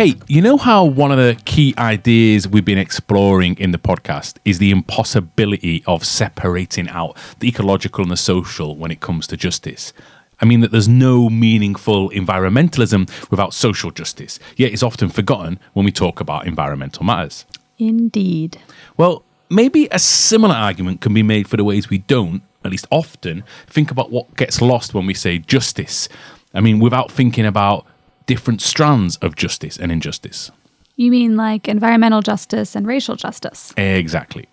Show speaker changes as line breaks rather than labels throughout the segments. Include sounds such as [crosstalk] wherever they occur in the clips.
Kate, you know how one of the key ideas we've been exploring in the podcast is the impossibility of separating out the ecological and the social when it comes to justice? I mean, that there's no meaningful environmentalism without social justice, yet it's often forgotten when we talk about environmental matters.
Indeed.
Well, maybe a similar argument can be made for the ways we don't, at least often, think about what gets lost when we say justice. I mean, without thinking about different strands of justice and injustice.
You mean like environmental justice and racial justice?
Exactly.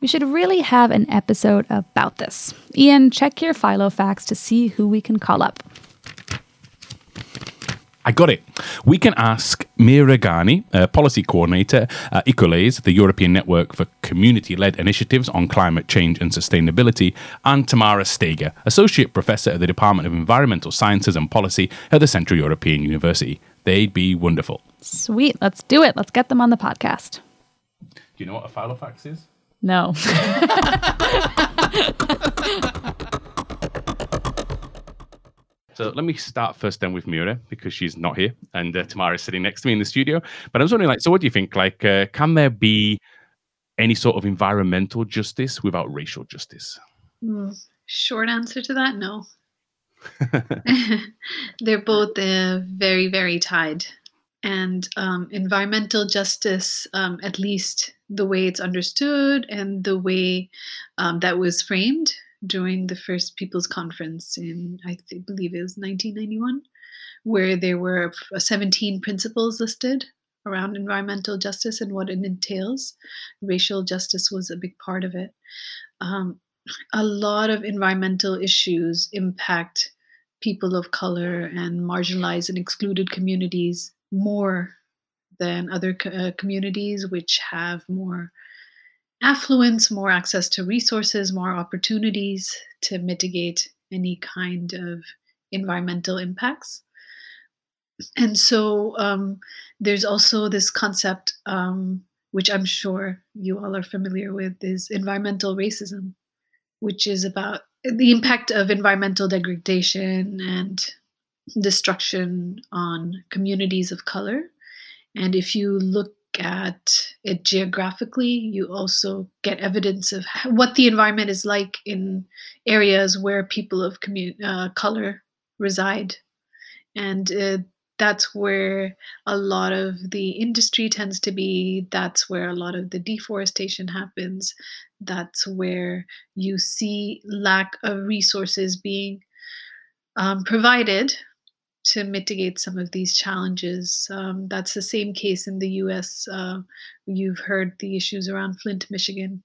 We should really have an episode about this. Ian, check your Filofax to see who we can call up.
I got it. We can ask Meera Ghani, uh, policy coordinator at ECOLISE, the European Network for Community Led Initiatives on Climate Change and Sustainability, and Tamara Steger, associate professor at the Department of Environmental Sciences and Policy at the Central European University. They'd be wonderful.
Sweet. Let's do it. Let's get them on the podcast.
Do you know what a Filofax is?
No. [laughs] [laughs]
So let me start first then with Meera because she's not here and uh, Tamara is sitting next to me in the studio. But I was wondering, like, so what do you think? Like, uh, can there be any sort of environmental justice without racial justice?
Mm, short answer to that, no. [laughs] [laughs] They're both uh, very, very tied. And um, environmental justice, um, at least the way it's understood and the way um, that was framed during the first People's Conference in, I th- believe it was 1991, where there were 17 principles listed around environmental justice and what it entails. Racial justice was a big part of it. Um, a lot of environmental issues impact people of color and marginalized and excluded communities more than other co- uh, communities which have more affluence, more access to resources, more opportunities to mitigate any kind of environmental impacts. And so um, there's also this concept, um, which I'm sure you all are familiar with, is environmental racism, which is about the impact of environmental degradation and destruction on communities of color. And if you look at it geographically, you also get evidence of what the environment is like in areas where people of commu- uh, color reside. And uh, that's where a lot of the industry tends to be. That's where a lot of the deforestation happens. That's where you see lack of resources being um, provided to mitigate some of these challenges. Um, that's the same case in the US. Uh, you've heard the issues around Flint, Michigan,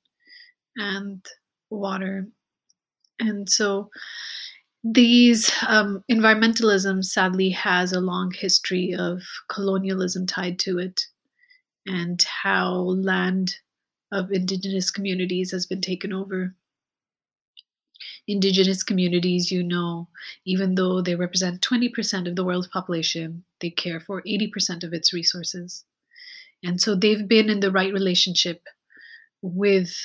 and water. And so these um, environmentalism sadly has a long history of colonialism tied to it and how land of indigenous communities has been taken over indigenous communities, you know, even though they represent 20% of the world's population, they care for 80% of its resources. And so they've been in the right relationship with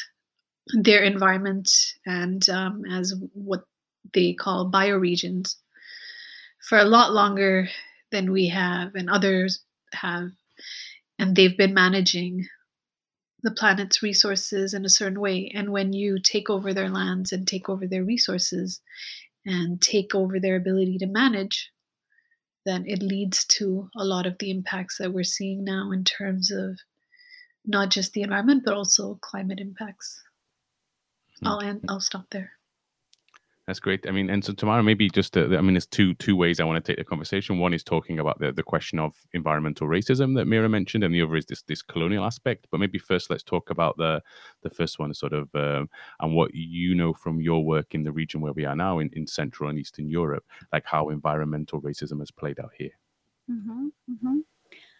their environment and um, as what they call bioregions for a lot longer than we have and others have. And they've been managing the planet's resources in a certain way. And when you take over their lands and take over their resources and take over their ability to manage, then it leads to a lot of the impacts that we're seeing now in terms of not just the environment, but also climate impacts. Mm-hmm. I'll, I'll stop there.
That's great. I mean, and so Tamara maybe just uh, I mean, there's two two ways I want to take the conversation. One is talking about the, the question of environmental racism that Meera mentioned, and the other is this this colonial aspect. But maybe first let's talk about the the first one, sort of, um, and what you know from your work in the region where we are now in, in Central and Eastern Europe, like how environmental racism has played out here.
Mm-hmm, mm-hmm.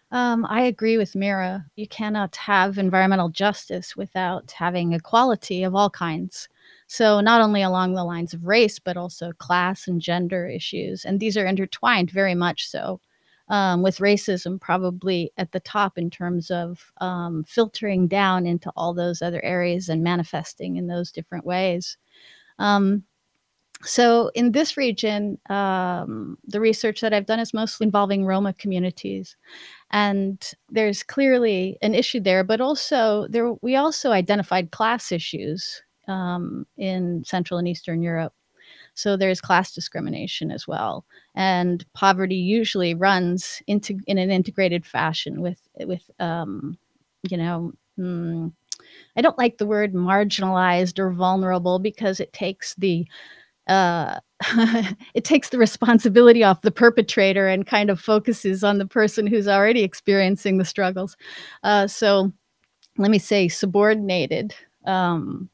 Um, I agree with Meera. You cannot have environmental justice without having equality of all kinds. So, not only along the lines of race, but also class and gender issues. And these are intertwined very much so, um, with racism probably at the top in terms of um, filtering down into all those other areas and manifesting in those different ways. Um, so in this region, um, the research that I've done is mostly involving Roma communities, and there's clearly an issue there. But also, there we also identified class issues um, in Central and Eastern Europe. So there's class discrimination as well, and poverty usually runs into in an integrated fashion with with um, you know. Mm, I don't like the word marginalized or vulnerable because it takes the uh, [laughs] it takes the responsibility off the perpetrator and kind of focuses on the person who's already experiencing the struggles. Uh, so let me say subordinated um,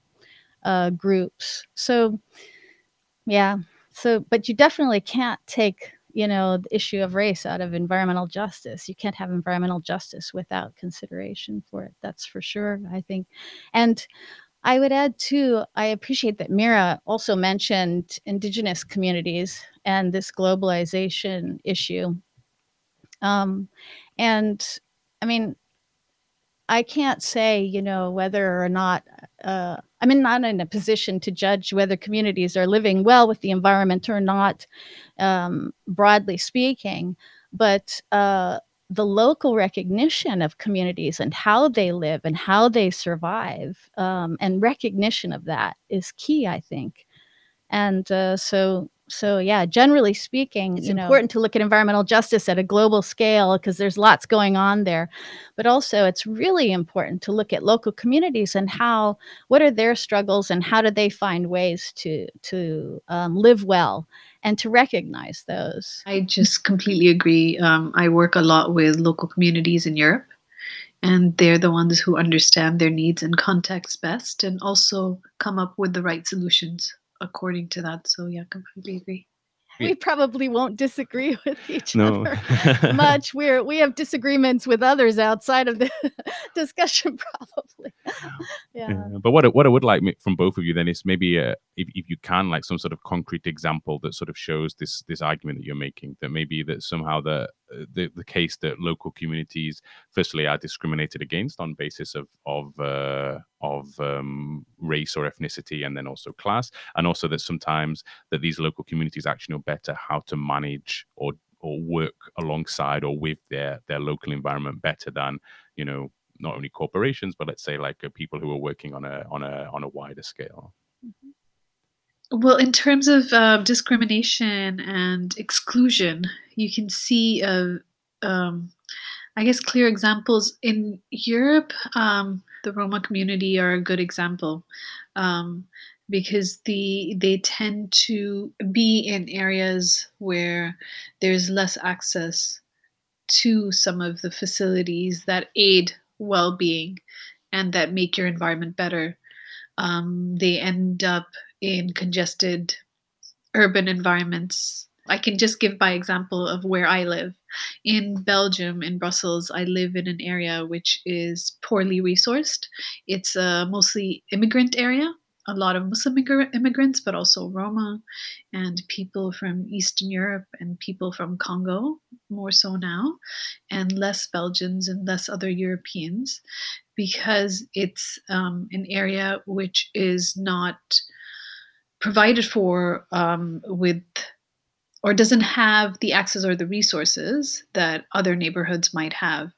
uh, groups. So yeah, so but you definitely can't take you know the issue of race out of environmental justice. You can't have environmental justice without consideration for it. That's for sure. I think, and I would add too, I appreciate that Meera also mentioned indigenous communities and this globalization issue. Um, and I mean, I can't say, you know, whether or not uh, I'm not in a position to judge whether communities are living well with the environment or not, um, broadly speaking. But uh, the local recognition of communities and how they live and how they survive um, and recognition of that is key i think and uh, so so yeah generally speaking it's you know, important to look at environmental justice at a global scale because there's lots going on there but also it's really important to look at local communities and how what are their struggles and how do they find ways to to um, live well and to recognize those.
I just completely agree. Um, i work a lot with local communities in europe and they're the ones who understand their needs and context best and also come up with the right solutions according to that. So yeah, completely agree.
We probably won't disagree [laughs] with each no. other [laughs] much. We're we have disagreements with others outside of the [laughs] discussion, probably.
yeah. yeah. But what what I would like from both of you then is maybe uh, if if you can like some sort of concrete example that sort of shows this this argument that you're making that maybe that somehow the uh, the, the case that local communities firstly are discriminated against on basis of of uh, of um, race or ethnicity and then also class and also that sometimes that these local communities actually know better how to manage or or work alongside or with their their local environment better than you know not only corporations but let's say like uh, people who are working on a on a on a wider scale
mm-hmm. Well in terms of uh, discrimination and exclusion you can see uh, um, i guess clear examples in europe um, the Roma community are a good example um, because the they tend to be in areas where there's less access to some of the facilities that aid well-being and that make your environment better. Um, they end up in congested urban environments. I can just give by example of where I live. In Belgium, in Brussels, I live in an area which is poorly resourced. It's a mostly immigrant area, a lot of Muslim immigrants, but also Roma and people from Eastern Europe and people from Congo, more so now, and less Belgians and less other Europeans, because it's um, an area which is not provided for um, with or doesn't have the access or the resources that other neighborhoods might have.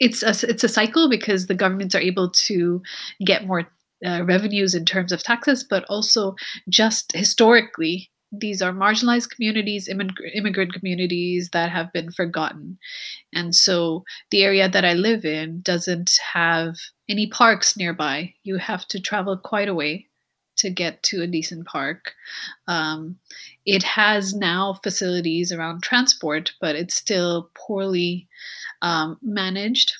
It's a, it's a cycle because the governments are able to get more uh, revenues in terms of taxes, but also just historically, these are marginalized communities, immig- immigrant communities that have been forgotten. And so the area that I live in doesn't have any parks nearby. You have to travel quite a way to get to a decent park. Um, it has now facilities around transport, but it's still poorly um, managed.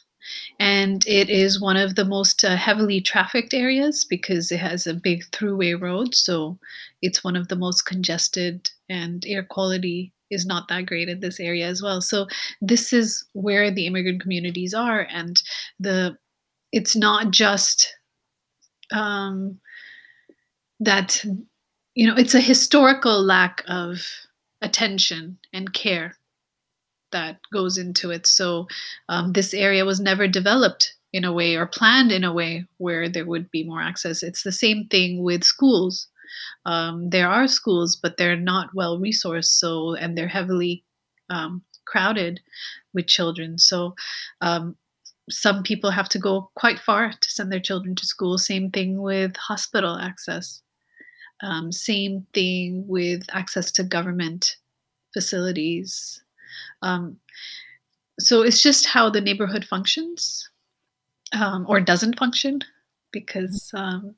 And it is one of the most uh, heavily trafficked areas because it has a big throughway road. So it's one of the most congested, and air quality is not that great in this area as well. So this is where the immigrant communities are, and the it's not just um, that you know it's a historical lack of attention and care that goes into it so um, this area was never developed in a way or planned in a way where there would be more access it's the same thing with schools Um, there are schools, but they're not well resourced, so and they're heavily um, crowded with children. So um, some people have to go quite far to send their children to school. Same thing with hospital access. Um, same thing with access to government facilities. Um, so it's just how the neighborhood functions um, or doesn't function because um,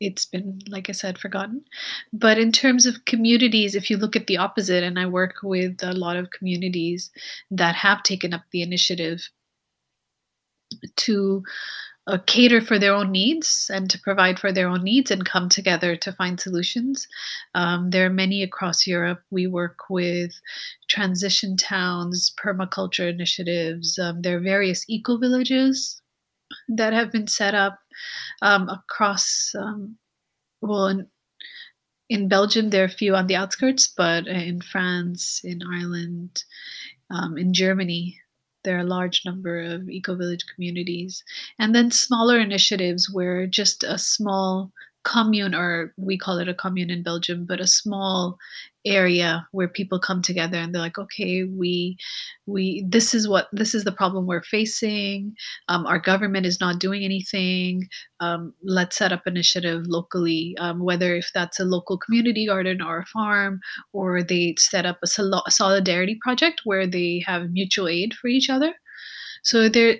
it's been, like I said, forgotten. But in terms of communities, if you look at the opposite, and I work with a lot of communities that have taken up the initiative to uh, cater for their own needs and to provide for their own needs and come together to find solutions. Um, there are many across Europe. We work with transition towns, permaculture initiatives. Um, there are various eco villages that have been set up um, across, um, well, in, in, Belgium, there are a few on the outskirts, but in France, in Ireland, um, in Germany, there are a large number of eco village communities. And then smaller initiatives where just a small commune, or we call it a commune in Belgium, but a small area where people come together and they're like okay we we this is what this is the problem we're facing. Um, our government is not doing anything. Um, let's set up initiative locally. Um, whether if that's a local community garden or a farm or they set up a, sol- solidarity project where they have mutual aid for each other. So there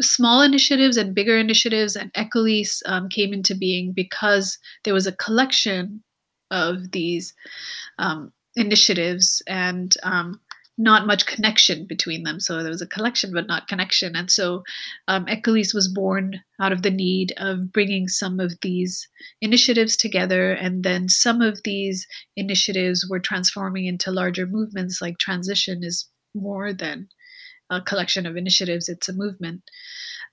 small initiatives and bigger initiatives and ECOLISE um, came into being because there was a collection of these um, initiatives and um, not much connection between them. So there was a collection, but not connection. And so um, was born out of the need of bringing some of these initiatives together. And then some of these initiatives were transforming into larger movements, like transition is more than a collection of initiatives, it's a movement.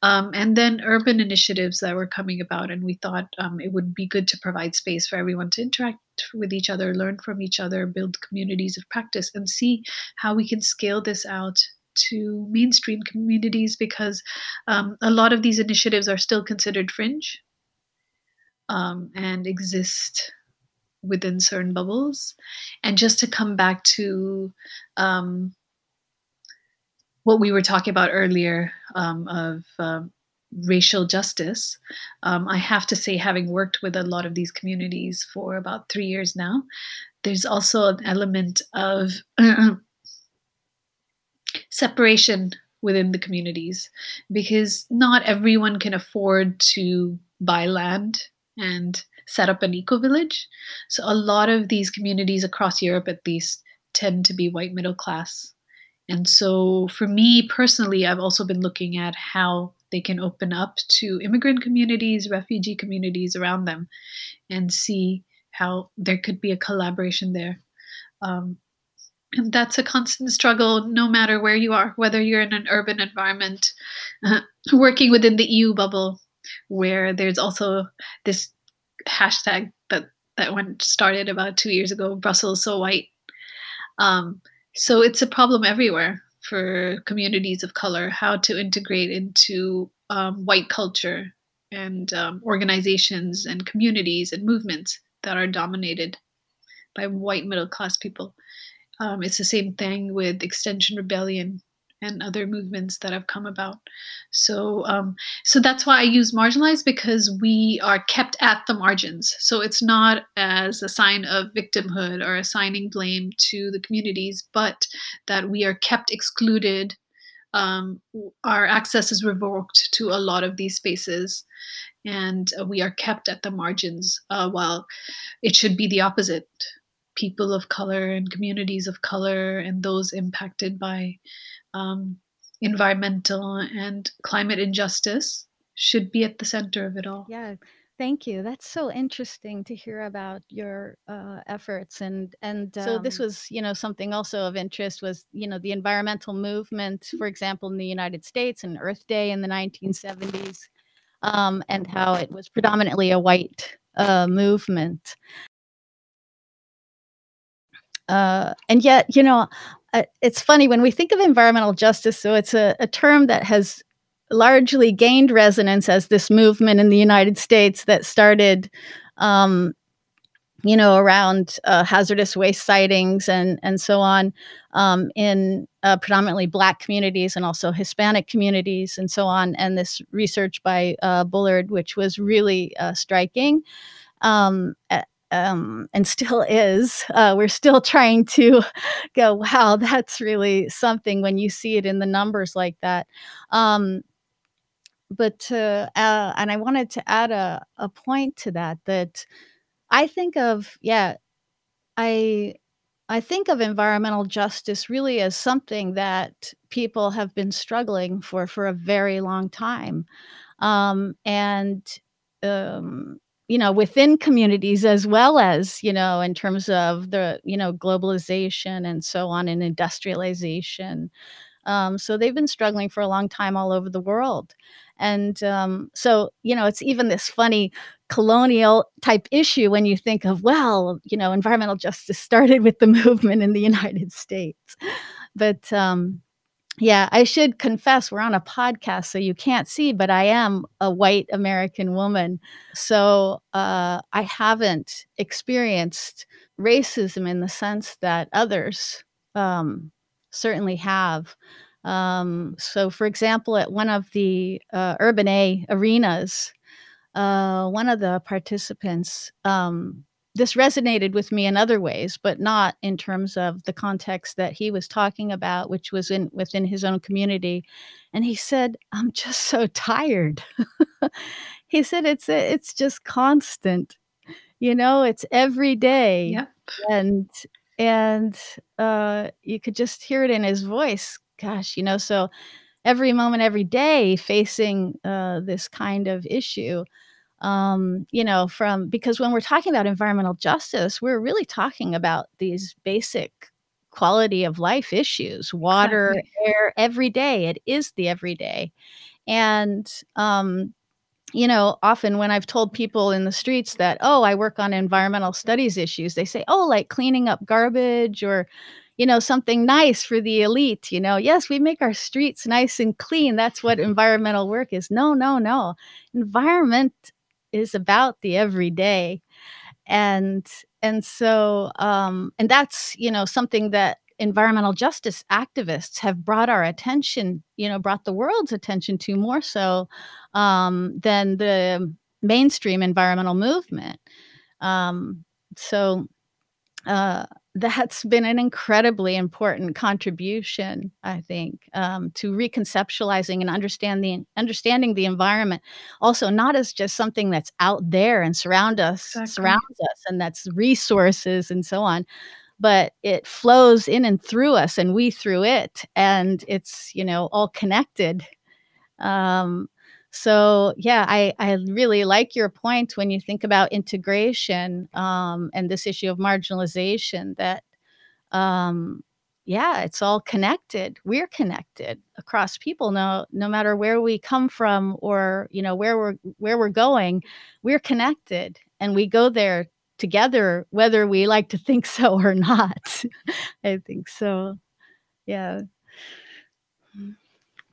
Um, and then urban initiatives that were coming about. And we thought um, it would be good to provide space for everyone to interact with each other, learn from each other, build communities of practice, and see how we can scale this out to mainstream communities because um, a lot of these initiatives are still considered fringe um, and exist within certain bubbles. And just to come back to um, what we were talking about earlier um, of um, racial justice, um, I have to say, having worked with a lot of these communities for about three years now, there's also an element of [clears throat] separation within the communities because not everyone can afford to buy land and set up an eco village. So, a lot of these communities across Europe, at least, tend to be white middle class and so, for me personally, I've also been looking at how they can open up to immigrant communities, refugee communities around them, and see how there could be a collaboration there. Um, and that's a constant struggle no matter where you are, whether you're in an urban environment, uh, [laughs] working within the EU bubble, where there's also this hashtag that, that went started about two years ago, Brussels so white. Um, so it's a problem everywhere for communities of color how to integrate into um, white culture and um, organizations and communities and movements that are dominated by white middle class people. Um, it's the same thing with Extinction Rebellion and other movements that have come about. So, um, so that's why I use marginalized because we are kept at the margins. So it's not as a sign of victimhood or assigning blame to the communities, but that we are kept excluded. Um, our access is revoked to a lot of these spaces, and we are kept at the margins. Uh, while it should be the opposite. People of color and communities of color and those impacted by um, environmental and climate injustice should be at the center of it all.
Yeah, thank you. That's so interesting to hear about your uh, efforts, and and um, so this um was, you know, something also of interest was, you know, the environmental movement, for example, in the United States and Earth Day in the 1970s, um, and how it was predominantly a white uh, movement. Uh, and yet, you know, uh, it's funny when we think of environmental justice, so it's a, a term that has largely gained resonance as this movement in the United States that started um, you know, around uh, hazardous waste sitings and and so on um, in uh, predominantly Black communities and also Hispanic communities and so on. And this research by uh, Bullard, which was really uh, striking. Um, um, and still is. Uh, we're still trying to [laughs] go, wow, that's really something when you see it in the numbers like that. Um, but uh, uh, and I wanted to add a, a point to that that I think of yeah I I think of environmental justice really as something that people have been struggling for for a very long time um, and um, you know within communities as well as you know in terms of the you know globalization and so on and industrialization um, so they've been struggling for a long time all over the world and um, so, you know, it's even this funny colonial type issue when you think of, well, you know, environmental justice [laughs] started with the [laughs] movement in the United States. But um, yeah, I should confess, we're on a podcast, so you can't see, but I am a white American woman. So uh, I haven't experienced racism in the sense that others um, certainly have. Um, so, for example, at one of the uh, UrbanA arenas, uh, one of the participants, um, this resonated with me in other ways, but not in terms of the context that he was talking about, which was in within his own community. And he said, "I'm just so tired." [laughs] he said, "It's it's just constant, you know. It's every day,
Yep.
and and uh, you could just hear it in his voice gosh, you know, so every moment, every day facing uh, this kind of issue, um, you know, from because when we're talking about environmental justice, we're really talking about these basic quality of life issues water,
Exactly.
air, every day. It is the everyday. And, um, you know, often when I've told people in the streets that, oh, I work on environmental studies issues, they say, oh, like cleaning up garbage or, you know, something nice for the elite. You know, yes, we make our streets nice and clean. That's what environmental work is. No, no, no. Environment is about the everyday. And and so um and that's, you know, something that environmental justice activists have brought our attention, you know, brought the world's attention to more so um than the mainstream environmental movement. Um so uh, that's been an incredibly important contribution, I think, um, to reconceptualizing and understanding understanding the environment. Also, not as just something that's out there and surround us
Exactly.
surrounds us and that's resources and so on, but it flows in and through us and we through it, and it's, you know, all connected. Um, so yeah, I I really like your point when you think about integration um, and this issue of marginalization. That um, yeah, it's all connected. We're connected across people. No, no matter where we come from or you know where we're where we're going, we're connected, and we go there together, whether we like to think [laughs] so or not. I think so. Yeah.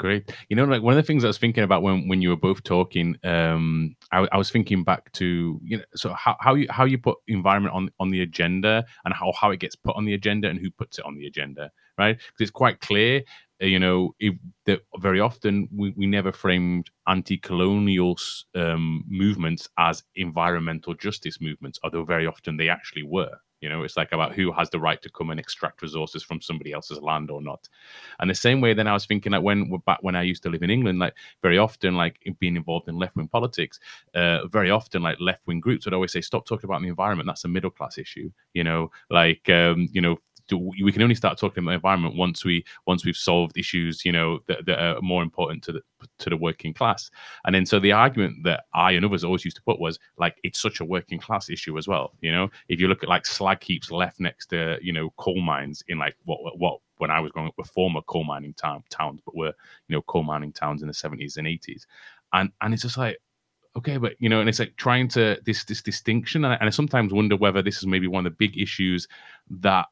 Great. You know, like one of the things I was thinking about when when you were both talking, um, I, I was thinking back to you know, so how, how you how you put environment on on the agenda and how how it gets put on the agenda and who puts it on the agenda, right? Because it's quite clear, uh, you know, if, that very often we, we never framed anti-colonial um, movements as environmental justice movements, although very often they actually were. You know, it's like about who has the right to come and extract resources from somebody else's land or not and the same way, then I was thinking that when back when I used to live in England, like very often, like being involved in left wing politics, uh, very often, like left wing groups would always say, "Stop talking about the environment. That's a middle class issue." You know, like um, you know. We can only start talking about the environment once we once we've solved issues, you know, that, that are more important to the to the working class. And then so the argument that I and others always used to put was like it's such a working class issue as well. You know, if you look at like slag heaps left next to you know coal mines in like what what when I was growing up were former coal mining town, towns, but were you know coal mining towns in the seventies and eighties, and and it's just like okay, but you know, and it's like trying to this this distinction, and I, and I sometimes wonder whether this is maybe one of the big issues that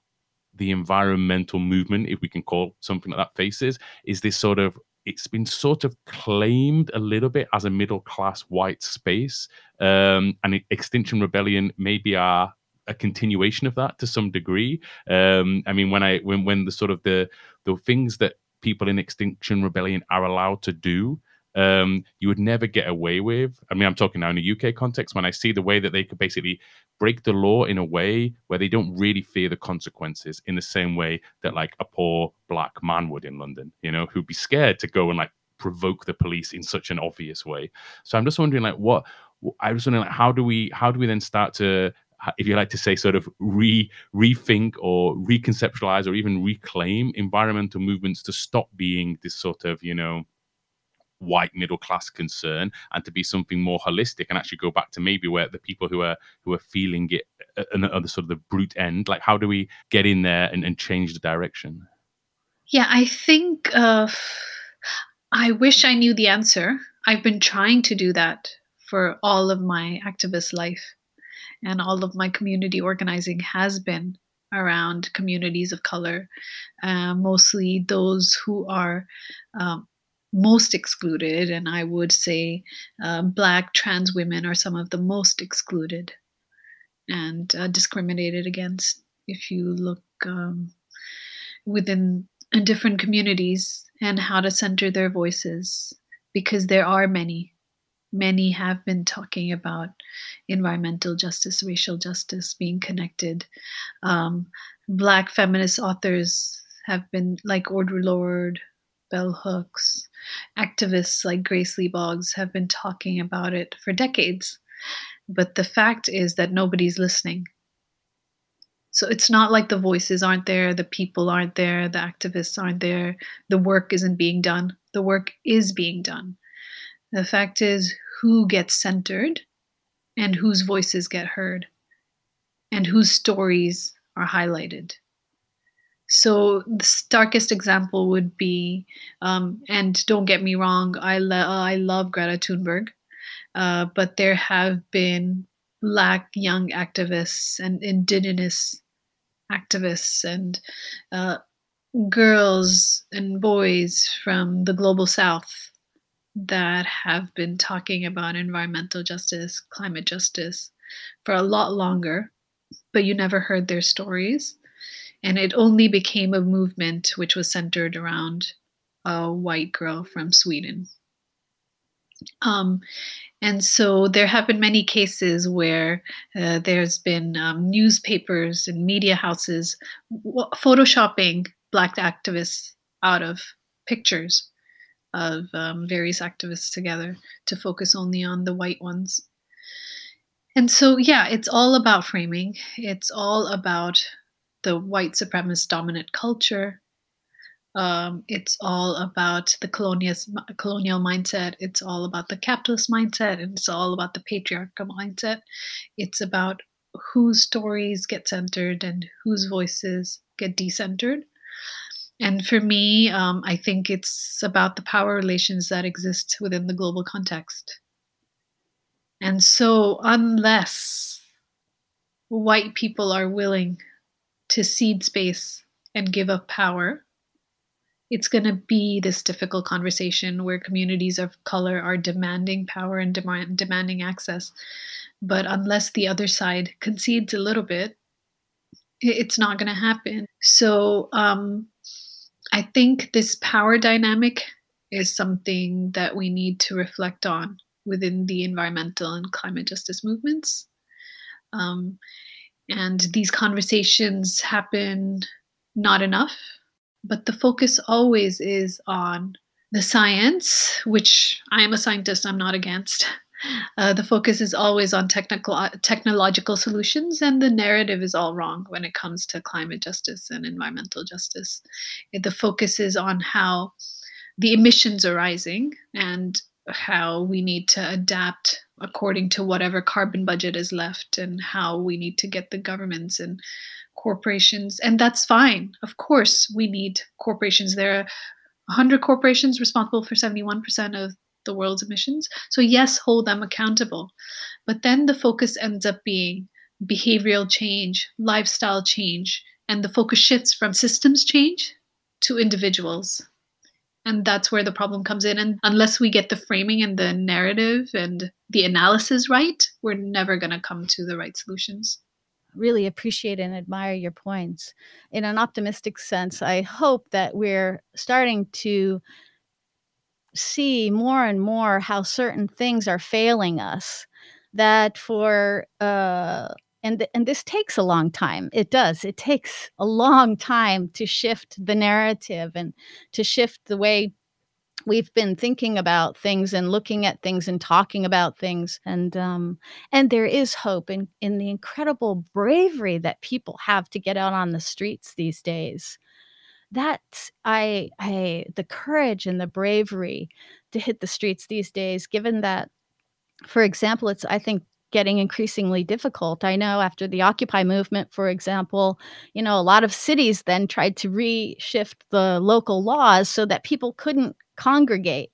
the environmental movement, if we can call something like that, faces, is this sort of it's been sort of claimed a little bit as a middle class white space, um, and Extinction Rebellion maybe are a continuation of that to some degree. Um, I mean, when I when when the sort of the the things that people in Extinction Rebellion are allowed to do, um, you would never get away with. I mean, I'm talking now in a UK context. When I see the way that they could basically break the law in a way where they don't really fear the consequences in the same way that like a poor black man would in London, you know, who'd be scared to go and like provoke the police in such an obvious way. So I'm just wondering, like, what I was wondering, like, how do we how do we then start to if you like to say, sort of re rethink or reconceptualize or even reclaim environmental movements to stop being this sort of, you know, white middle class concern and to be something more holistic and actually go back to maybe where the people who are who are feeling it and the sort of the brute end like how do we get in there and, and change the direction?
Yeah i think uh, i wish i knew the answer. I've been trying to do that for all of my activist life and all of my community organizing has been around communities of color, uh, mostly those who are um, most excluded. And I would say uh, Black trans women are some of the most excluded and uh, discriminated against. If you look um, within different communities and how to center their voices, because there are many many have been talking about environmental justice, racial justice being connected. Um, black feminist authors have been like Audre Lorde, Bell Hooks, activists like Grace Lee Boggs have been talking about it for decades. But the fact is that nobody's listening. So it's not like the voices aren't there, the people aren't there, the activists aren't there, the work isn't being done. The work is being done. The fact is, who gets centered and whose voices get heard and whose stories are highlighted. So the starkest example would be, um, and don't get me wrong, I, lo- I love Greta Thunberg, uh, but there have been black young activists and indigenous activists and uh, girls and boys from the global south that have been talking about environmental justice, climate justice for a lot longer, but you never heard their stories. And it only became a movement which was centered around a white girl from Sweden. Um, and so there have been many cases where uh, there's been um, newspapers and media houses w- photoshopping Black activists out of pictures of um, various activists together to focus only on the white ones. And so, yeah, it's all about framing. It's all about the white supremacist dominant culture. Um, it's all about the colonial mindset. It's all about the capitalist mindset, and it's all about the patriarchal mindset. It's about whose stories get centered and whose voices get decentered. And for me, um, I think it's about the power relations that exist within the global context. And so, unless white people are willing to cede space and give up power, it's going to be this difficult conversation where communities of color are demanding power and demand, demanding access. But unless the other side concedes a little bit, it's not going to happen. So, um, I think this power dynamic is something that we need to reflect on within the environmental and climate justice movements. Um, and these conversations happen not enough, but the focus always is on the science, which I am a scientist, I'm not against. [laughs] Uh, the focus is always on technical uh, technological solutions, and the narrative is all wrong when it comes to climate justice and environmental justice. The focus is on how the emissions are rising and how we need to adapt according to whatever carbon budget is left, and how we need to get the governments and corporations, and that's fine. Of course, we need corporations. There are 100 corporations responsible for 71% of the world's emissions. So, yes, hold them accountable. But then the focus ends up being behavioral change, lifestyle change, and the focus shifts from systems change to individuals. And that's where the problem comes in. And unless we get the framing and the narrative and the analysis right, we're never going to come to the right solutions.
really appreciate and admire your points. In an optimistic sense, I hope that we're starting to see more and more how certain things are failing us. That for uh, and th- and this takes a long time. It does. It takes a long time to shift the narrative and to shift the way we've been thinking about things and looking at things and talking about things and um and there is hope in in the incredible bravery that people have to get out on the streets these days that i i the courage and the bravery to hit the streets these days given that for example it's i think getting increasingly difficult. I know after the Occupy movement, for example, you know, a lot of cities then tried to reshift the local laws so that people couldn't congregate.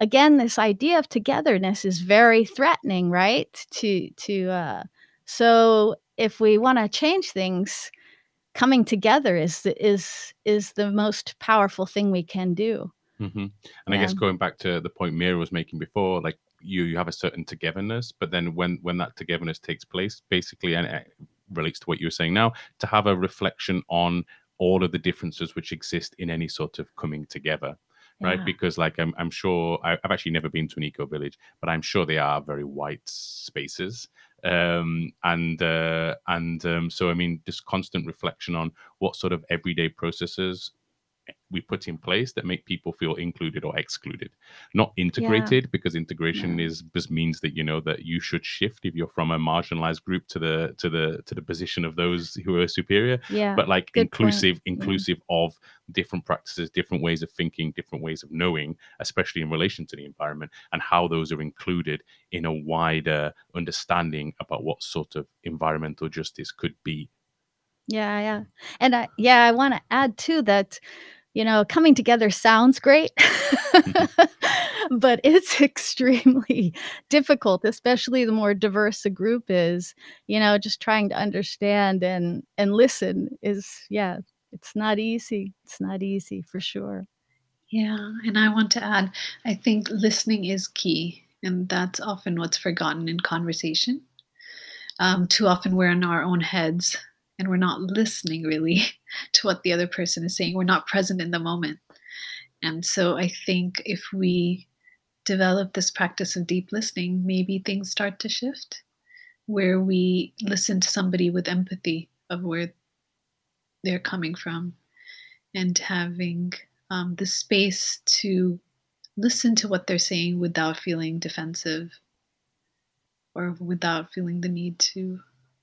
Again, this idea of togetherness is very threatening, right? To to uh, so if we want to change things, coming together is the, is is the most powerful thing we can do.
Mm-hmm. And yeah. I guess going back to the point Meera was making before, like you you have a certain togetherness but then when when that togetherness takes place basically and it relates to what you were saying now to have a reflection on all of the differences which exist in any sort of coming together right yeah. because like I'm, I'm sure I, have actually never been to an eco village but i'm sure they are very white spaces um, and uh, and um, so i mean just constant reflection on what sort of everyday processes we put in place that make people feel included or excluded not integrated yeah. because integration yeah. is just means that you know that you should shift if you're from a marginalized group to the to the to the position of those who are superior
yeah
but like Good inclusive point. inclusive yeah. of different practices different ways of thinking different ways of knowing especially in relation to the environment and how those are included in a wider understanding about what sort of environmental justice could be
yeah, yeah. And I yeah, I want to add too that you know, coming together sounds great, mm-hmm. [laughs] but it's [laughs] extremely difficult, especially the more diverse a group is. You know, just trying to understand and and listen is yeah, it's not easy. It's not easy for sure.
Yeah, and I want to add, I think listening is key, and that's often what's forgotten in conversation. Um, too often we're in our own heads and we're not listening really [laughs] to what the other person is saying. We're not present in the moment. And so I think if we develop this practice of deep listening, maybe things start to shift where we listen to somebody with empathy of where they're coming from and having um, the space to listen to what they're saying without feeling defensive or without feeling the need to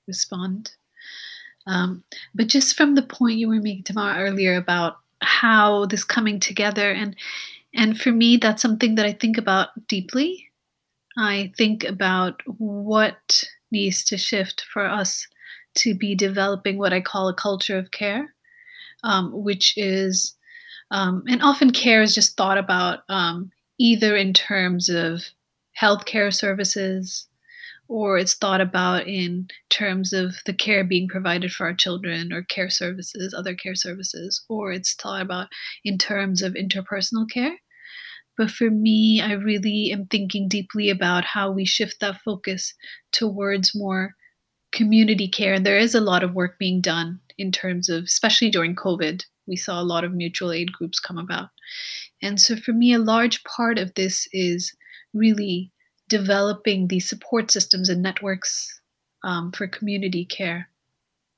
respond. Um, but just from the point you were making Tamara earlier about how this coming together and and for me that's something that I think about deeply. I think about what needs to shift for us to be developing what I call a culture of care, um, which is, um, and often care is just thought about um, either in terms of healthcare services, or it's thought about in terms of the care being provided for our children or care services, other care services, or it's thought about in terms of interpersonal care. But for me, I really am thinking deeply about how we shift that focus towards more community care. And there is a lot of work being done in terms of, especially during COVID, we saw a lot of mutual aid groups come about. And so for me, a large part of this is really developing these support systems and networks um, for community care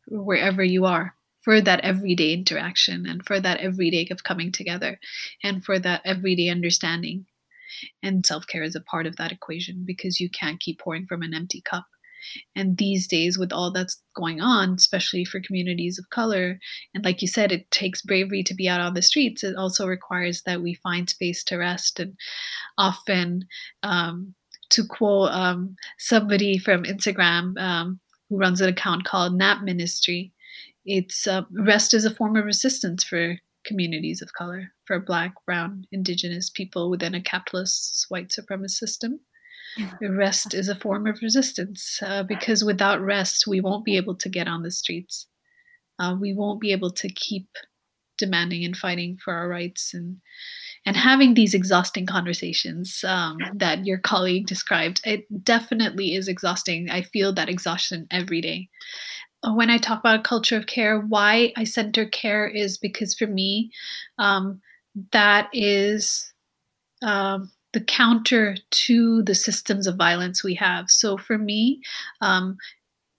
wherever you are for that everyday interaction and for that everyday of coming together and for that everyday understanding. And self care is a part of that equation because you can't keep pouring from an empty cup. And these days, with all that's going on, especially for communities of color, and like you said, it takes bravery to be out on the streets. It also requires that we find space to rest. And often, um, to quote um, somebody from Instagram um, who runs an account called Nap Ministry, it's uh, rest is a form of resistance for communities of color, for Black, Brown, Indigenous people within a capitalist white supremacist system. Rest is a form of resistance uh, because without rest, we won't be able to get on the streets. Uh, we won't be able to keep demanding and fighting for our rights and and having these exhausting conversations um, that your colleague described it definitely is exhausting i feel that exhaustion every day when I talk about a culture of care, why I center care is because for me, um, that is um, the counter to the systems of violence we have. So for me, um,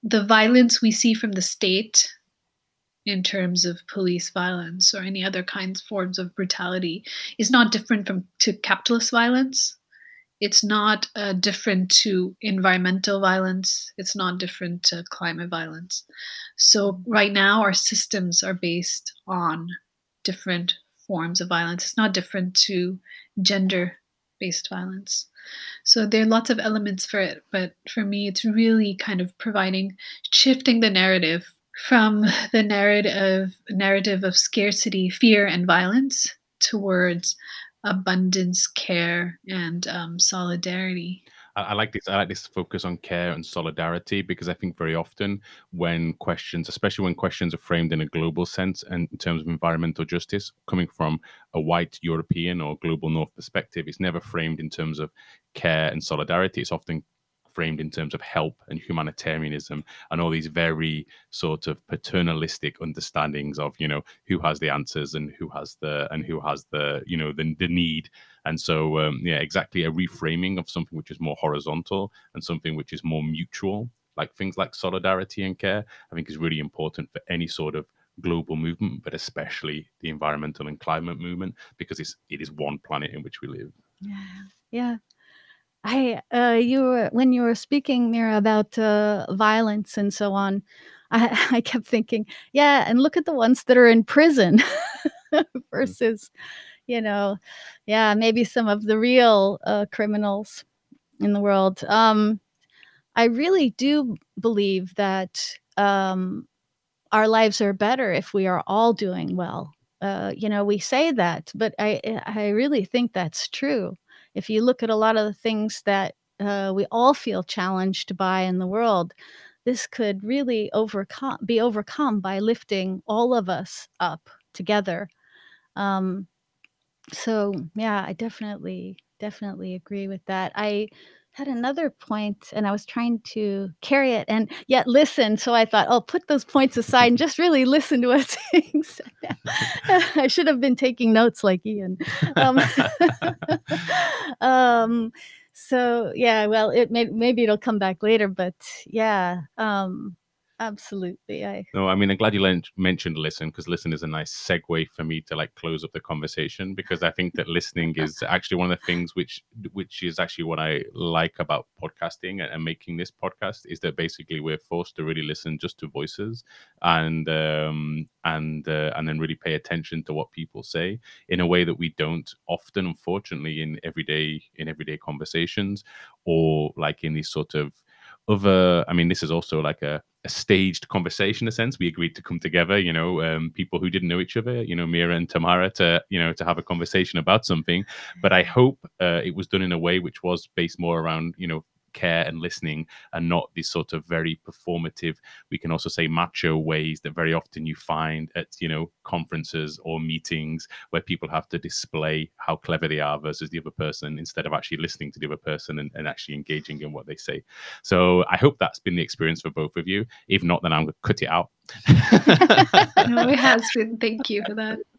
the violence we see from the state in terms of police violence or any other kinds forms of brutality is not different from to capitalist violence. It's not uh, different to environmental violence. It's not different to climate violence. So right now our systems are based on different forms of violence. It's not different to gender based violence. So there are lots of elements for it but for me it's really kind of providing shifting the narrative from the narrative narrative of scarcity, fear, and violence towards abundance, care, and um, solidarity.
I, I like this. I like this focus on care and solidarity because I think very often when questions, especially when questions are framed in a global sense and in terms of environmental justice, coming from a white European or global North perspective, it's never framed in terms of care and solidarity. It's often framed in terms of help and humanitarianism and all these very sort of paternalistic understandings of you know who has the answers and who has the and who has the you know the, the need. And so um, yeah exactly a reframing of something which is more horizontal and something which is more mutual like things like solidarity and care i think is really important for any sort of global movement but especially the environmental and climate movement because it's it is one planet in which we live.
Yeah. Yeah I, uh, you were when you were speaking Meera, about uh, violence and so on, I, [laughs] I kept thinking, yeah, and look at the ones that are in prison [laughs] mm. versus, you know, yeah, maybe some of the real uh, criminals in the world. Um, I really do believe that um, our lives are better if we are all doing well. Uh, you know, we say that, but I I really think that's true if you look at a lot of the things that uh, we all feel challenged by in the world, this could really overcome be overcome by lifting all of us up together. Um, so yeah, I definitely definitely agree with that. I had another point and I was trying to carry it and yet listen. So I thought, I'll oh, put those points aside and just really listen to what's [laughs] being said. [laughs] I should have been taking notes like Ian. Um, [laughs] um, so yeah, well, it may, maybe it'll come back later, but yeah. Um, Absolutely. I
no, I mean, I'm glad you mentioned listen because listen is a nice segue for me to like close up the conversation because I think that listening is actually one of the things which which is actually what I like about podcasting and, and making this podcast is that basically we're forced to really listen just to voices and um and uh, and then really pay attention to what people say in a way that we don't often unfortunately in everyday in everyday conversations or like in these sort of other i mean this is also like a a staged conversation in a sense. We agreed to come together, you know, um, people who didn't know each other, you know, Meera and Tamara to, you know, to have a conversation about something. But I hope uh, it was done in a way which was based more around, you know, care and listening and not these sort of very performative we can also say macho ways that very often you find at you know conferences or meetings where people have to display how clever they are versus the other person instead of actually listening to the other person and, and actually engaging in what they say. So i hope that's been the experience for both of you. If not then i'm going to cut it out. [laughs]
No it has been. Thank you for that. [laughs]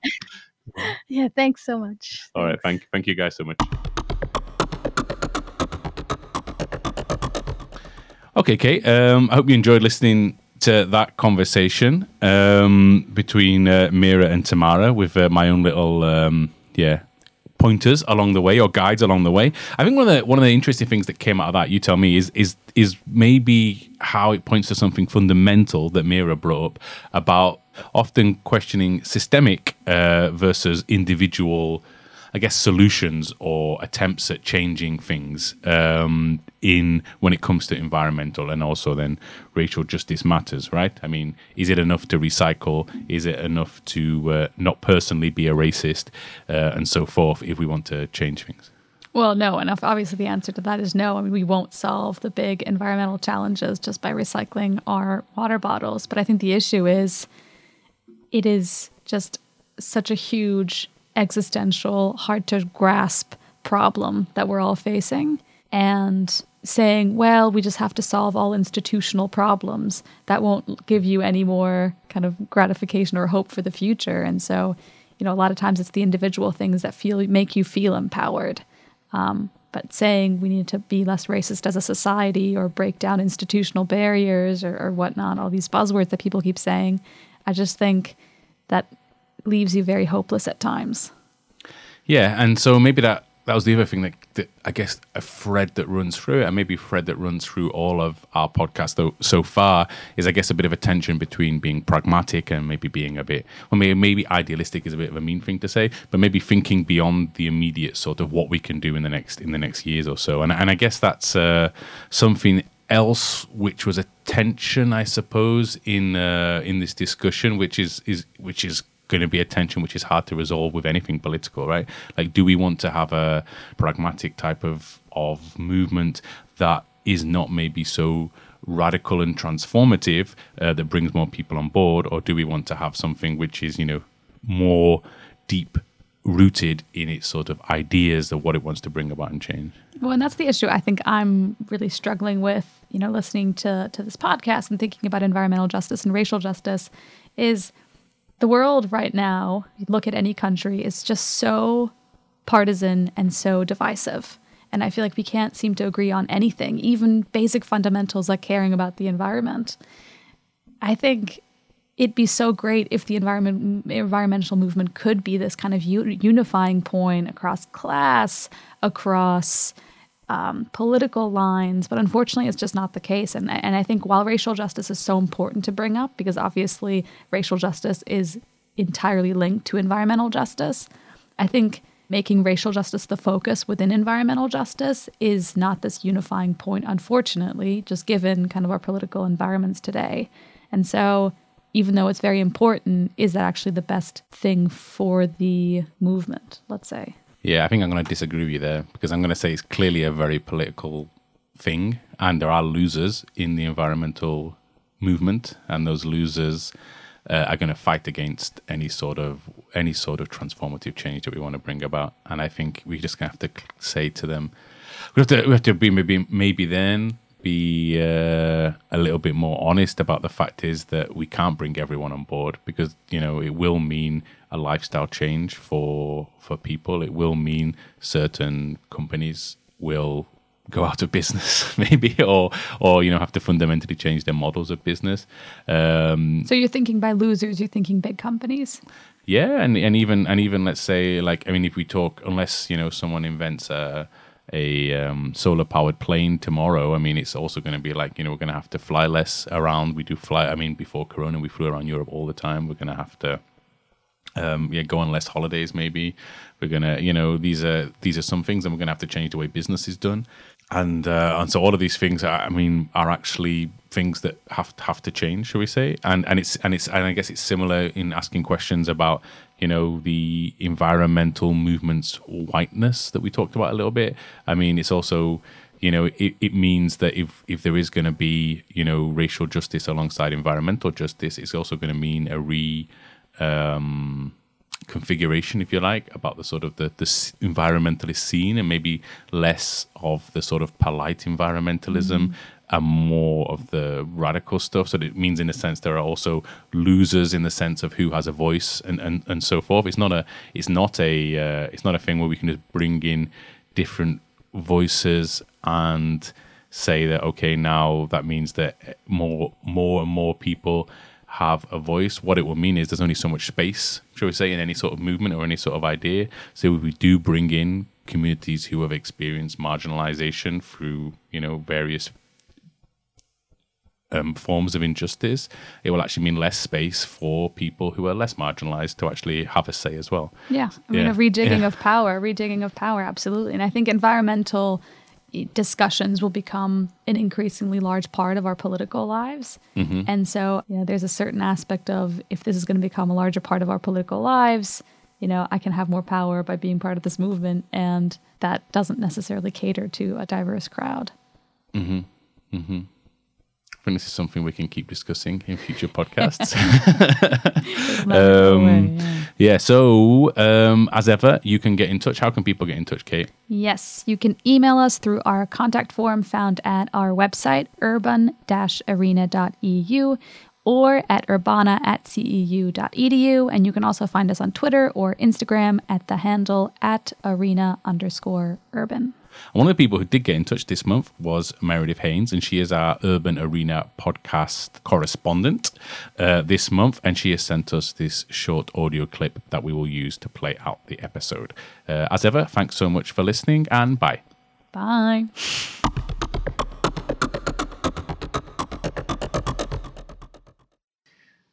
Yeah. Thanks so much.
All right. Thank, thank you guys so much Okay, Kate. Um, I hope you enjoyed listening to that conversation um, between uh, Meera and Tamara with uh, my own little um, yeah pointers along the way or guides along the way. I think one of the one of the interesting things that came out of that, you tell me, is is is maybe how it points to something fundamental that Meera brought up about often questioning systemic uh, versus individual I guess, solutions or attempts at changing things um, in when it comes to environmental and also then racial justice matters, right? I mean, is it enough to recycle? Is it enough to uh, not personally be a racist uh, and so forth if we want to change things?
Well, no, and obviously the answer to that is no. I mean, we won't solve the big environmental challenges just by recycling our water bottles. But I think the issue is it is just such a huge existential, hard to grasp problem that we're all facing. And saying, well, we just have to solve all institutional problems. That won't give you any more kind of gratification or hope for the future. And so, you know, a lot of times it's the individual things that feel make you feel empowered. Um, but saying we need to be less racist as a society or break down institutional barriers or, or whatnot, all these buzzwords that people keep saying, I just think that leaves you very hopeless at times.
Yeah, and so maybe that that was the other thing that, that, I guess a thread that runs through it, and maybe thread that runs through all of our podcast though, so far is I guess a bit of a tension between being pragmatic and maybe being a bit, well, maybe, maybe idealistic is a bit of a mean thing to say, but maybe thinking beyond the immediate sort of what we can do in the next in the next years or so, and and I guess that's uh, something else which was a tension, I suppose, in uh, in this discussion, which is is which is going to be a tension which is hard to resolve with anything political, right? Like, do we want to have a pragmatic type of of movement that is not maybe so radical and transformative uh, that brings more people on board, or do we want to have something which is you know more deep rooted in its sort of ideas of what it wants to bring about and change.
Well, and that's the issue I think I'm really struggling with, you know, listening to to this podcast and thinking about environmental justice and racial justice is the world right now, you look at any country, is just so partisan and so divisive. And I feel like we can't seem to agree on anything, even basic fundamentals like caring about the environment. I think it'd be so great if the environment environmental movement could be this kind of unifying point across class, across um, political lines, but unfortunately, it's just not the case. And and I think while racial justice is so important to bring up, because obviously racial justice is entirely linked to environmental justice, I think making racial justice the focus within environmental justice is not this unifying point. Unfortunately, just given kind of our political environments today, and so. Even though it's very important, is that actually the best thing for the movement? Let's say.
Yeah, I think I'm going to disagree with you there because I'm going to say it's clearly a very political thing, and there are losers in the environmental movement, and those losers uh, are going to fight against any sort of any sort of transformative change that we want to bring about. And I think we just have to say to them, we have to we have to be maybe maybe then be uh, a little bit more honest about the fact is that we can't bring everyone on board because you know it will mean a lifestyle change for for people. It will mean certain companies will go out of business [laughs] maybe or or you know have to fundamentally change their models of business
um, so you're thinking by losers you're thinking big companies
yeah and and even and even let's say like i mean if we talk unless you know someone invents a a um, solar powered plane tomorrow, I mean, it's also going to be like, you know, we're going to have to fly less around. We do fly, I mean, before Corona, we flew around Europe all the time. We're going to have to, um, yeah, go on less holidays maybe. We're to, you know, these are, these are some things and we're to have to change the way business is done. And, uh, and so all of these things, are, I mean, are actually things that have to, have to change, shall we say? And, and it's, and it's, and I guess it's similar in asking questions about you know the environmental movement's whiteness that we talked about a little bit i mean it's also you know it, it means that if if there is going to be you know racial justice alongside environmental justice it's also going to mean a re um, configuration if you like about the sort of the, the environmentalist scene and maybe less of the sort of polite environmentalism mm-hmm and more of the radical stuff. So it means, in a sense, there are also losers in the sense of who has a voice and, and, and so forth. It's not a it's not a uh, it's not a thing where we can just bring in different voices and say that okay now that means that more more and more people have a voice what it will mean is there's only so much space shall we say in any sort of movement or any sort of idea so we do bring in communities who have experienced marginalization through you know various um, forms of injustice, it will actually mean less space for people who are less marginalized to actually have a say as well.
Yeah. I mean, yeah. a rejigging yeah. of power, rejigging of power, absolutely. And I think environmental discussions will become an increasingly large part of our political lives. Mm-hmm. And so, you know, there's a certain aspect of if this is going to become a larger part of our political lives, you know, I can have more power by being part of this movement. And that doesn't necessarily cater to a diverse crowd.
Mm-hmm. Mm-hmm. Think this is something we can keep discussing in future podcasts. [laughs] um, away, yeah. yeah. So, um, as ever, you can get in touch. How can people get in touch, Kate?
Yes, you can email us through our contact form found at our website, urban-arena.eu or at urbana at ceu.edu. And you can also find us on Twitter or Instagram at the handle at arena underscore urban.
One of the people who did get in touch this month was Meredith Haynes, and she is our Urban Arena podcast correspondent uh, this month. And she has sent us this short audio clip that we will use to play out the episode. Uh, as ever, thanks so much for listening, and bye.
Bye.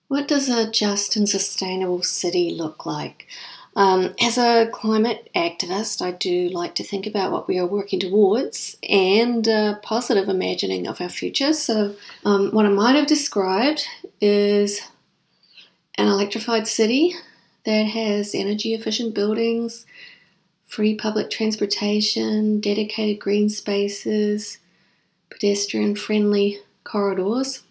What does a just and sustainable city look like? Um, as a climate activist, I do like to think about what we are working towards and a positive imagining of our future. So, um, what I might have described is an electrified city that has energy efficient buildings, free public transportation, dedicated green spaces, pedestrian friendly corridors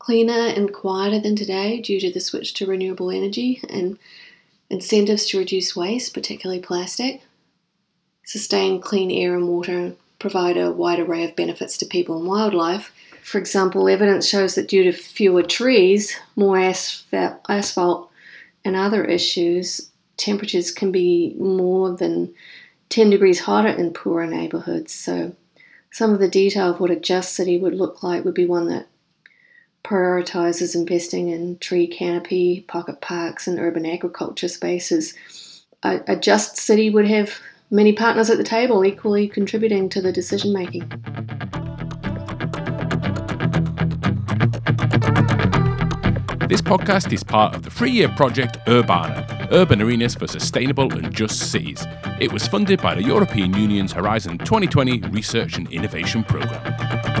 cleaner and quieter than today due to the switch to renewable energy and incentives to reduce waste, particularly plastic, sustain clean air and water, provide a wide array of benefits to people and wildlife. For example, evidence shows that due to fewer trees, more asphalt, and other issues, temperatures can be more than 10 degrees hotter in poorer neighbourhoods. So, some of the detail of what a just city would look like would be one that prioritizes investing in tree canopy, pocket parks, and urban agriculture spaces. A, a just city would have many partners at the table equally contributing to the decision making.
This podcast is part of the three year project UrbanA, Urban Arenas for Sustainable and Just Cities. It was funded by the European Union's Horizon 2020 Research and Innovation Programme.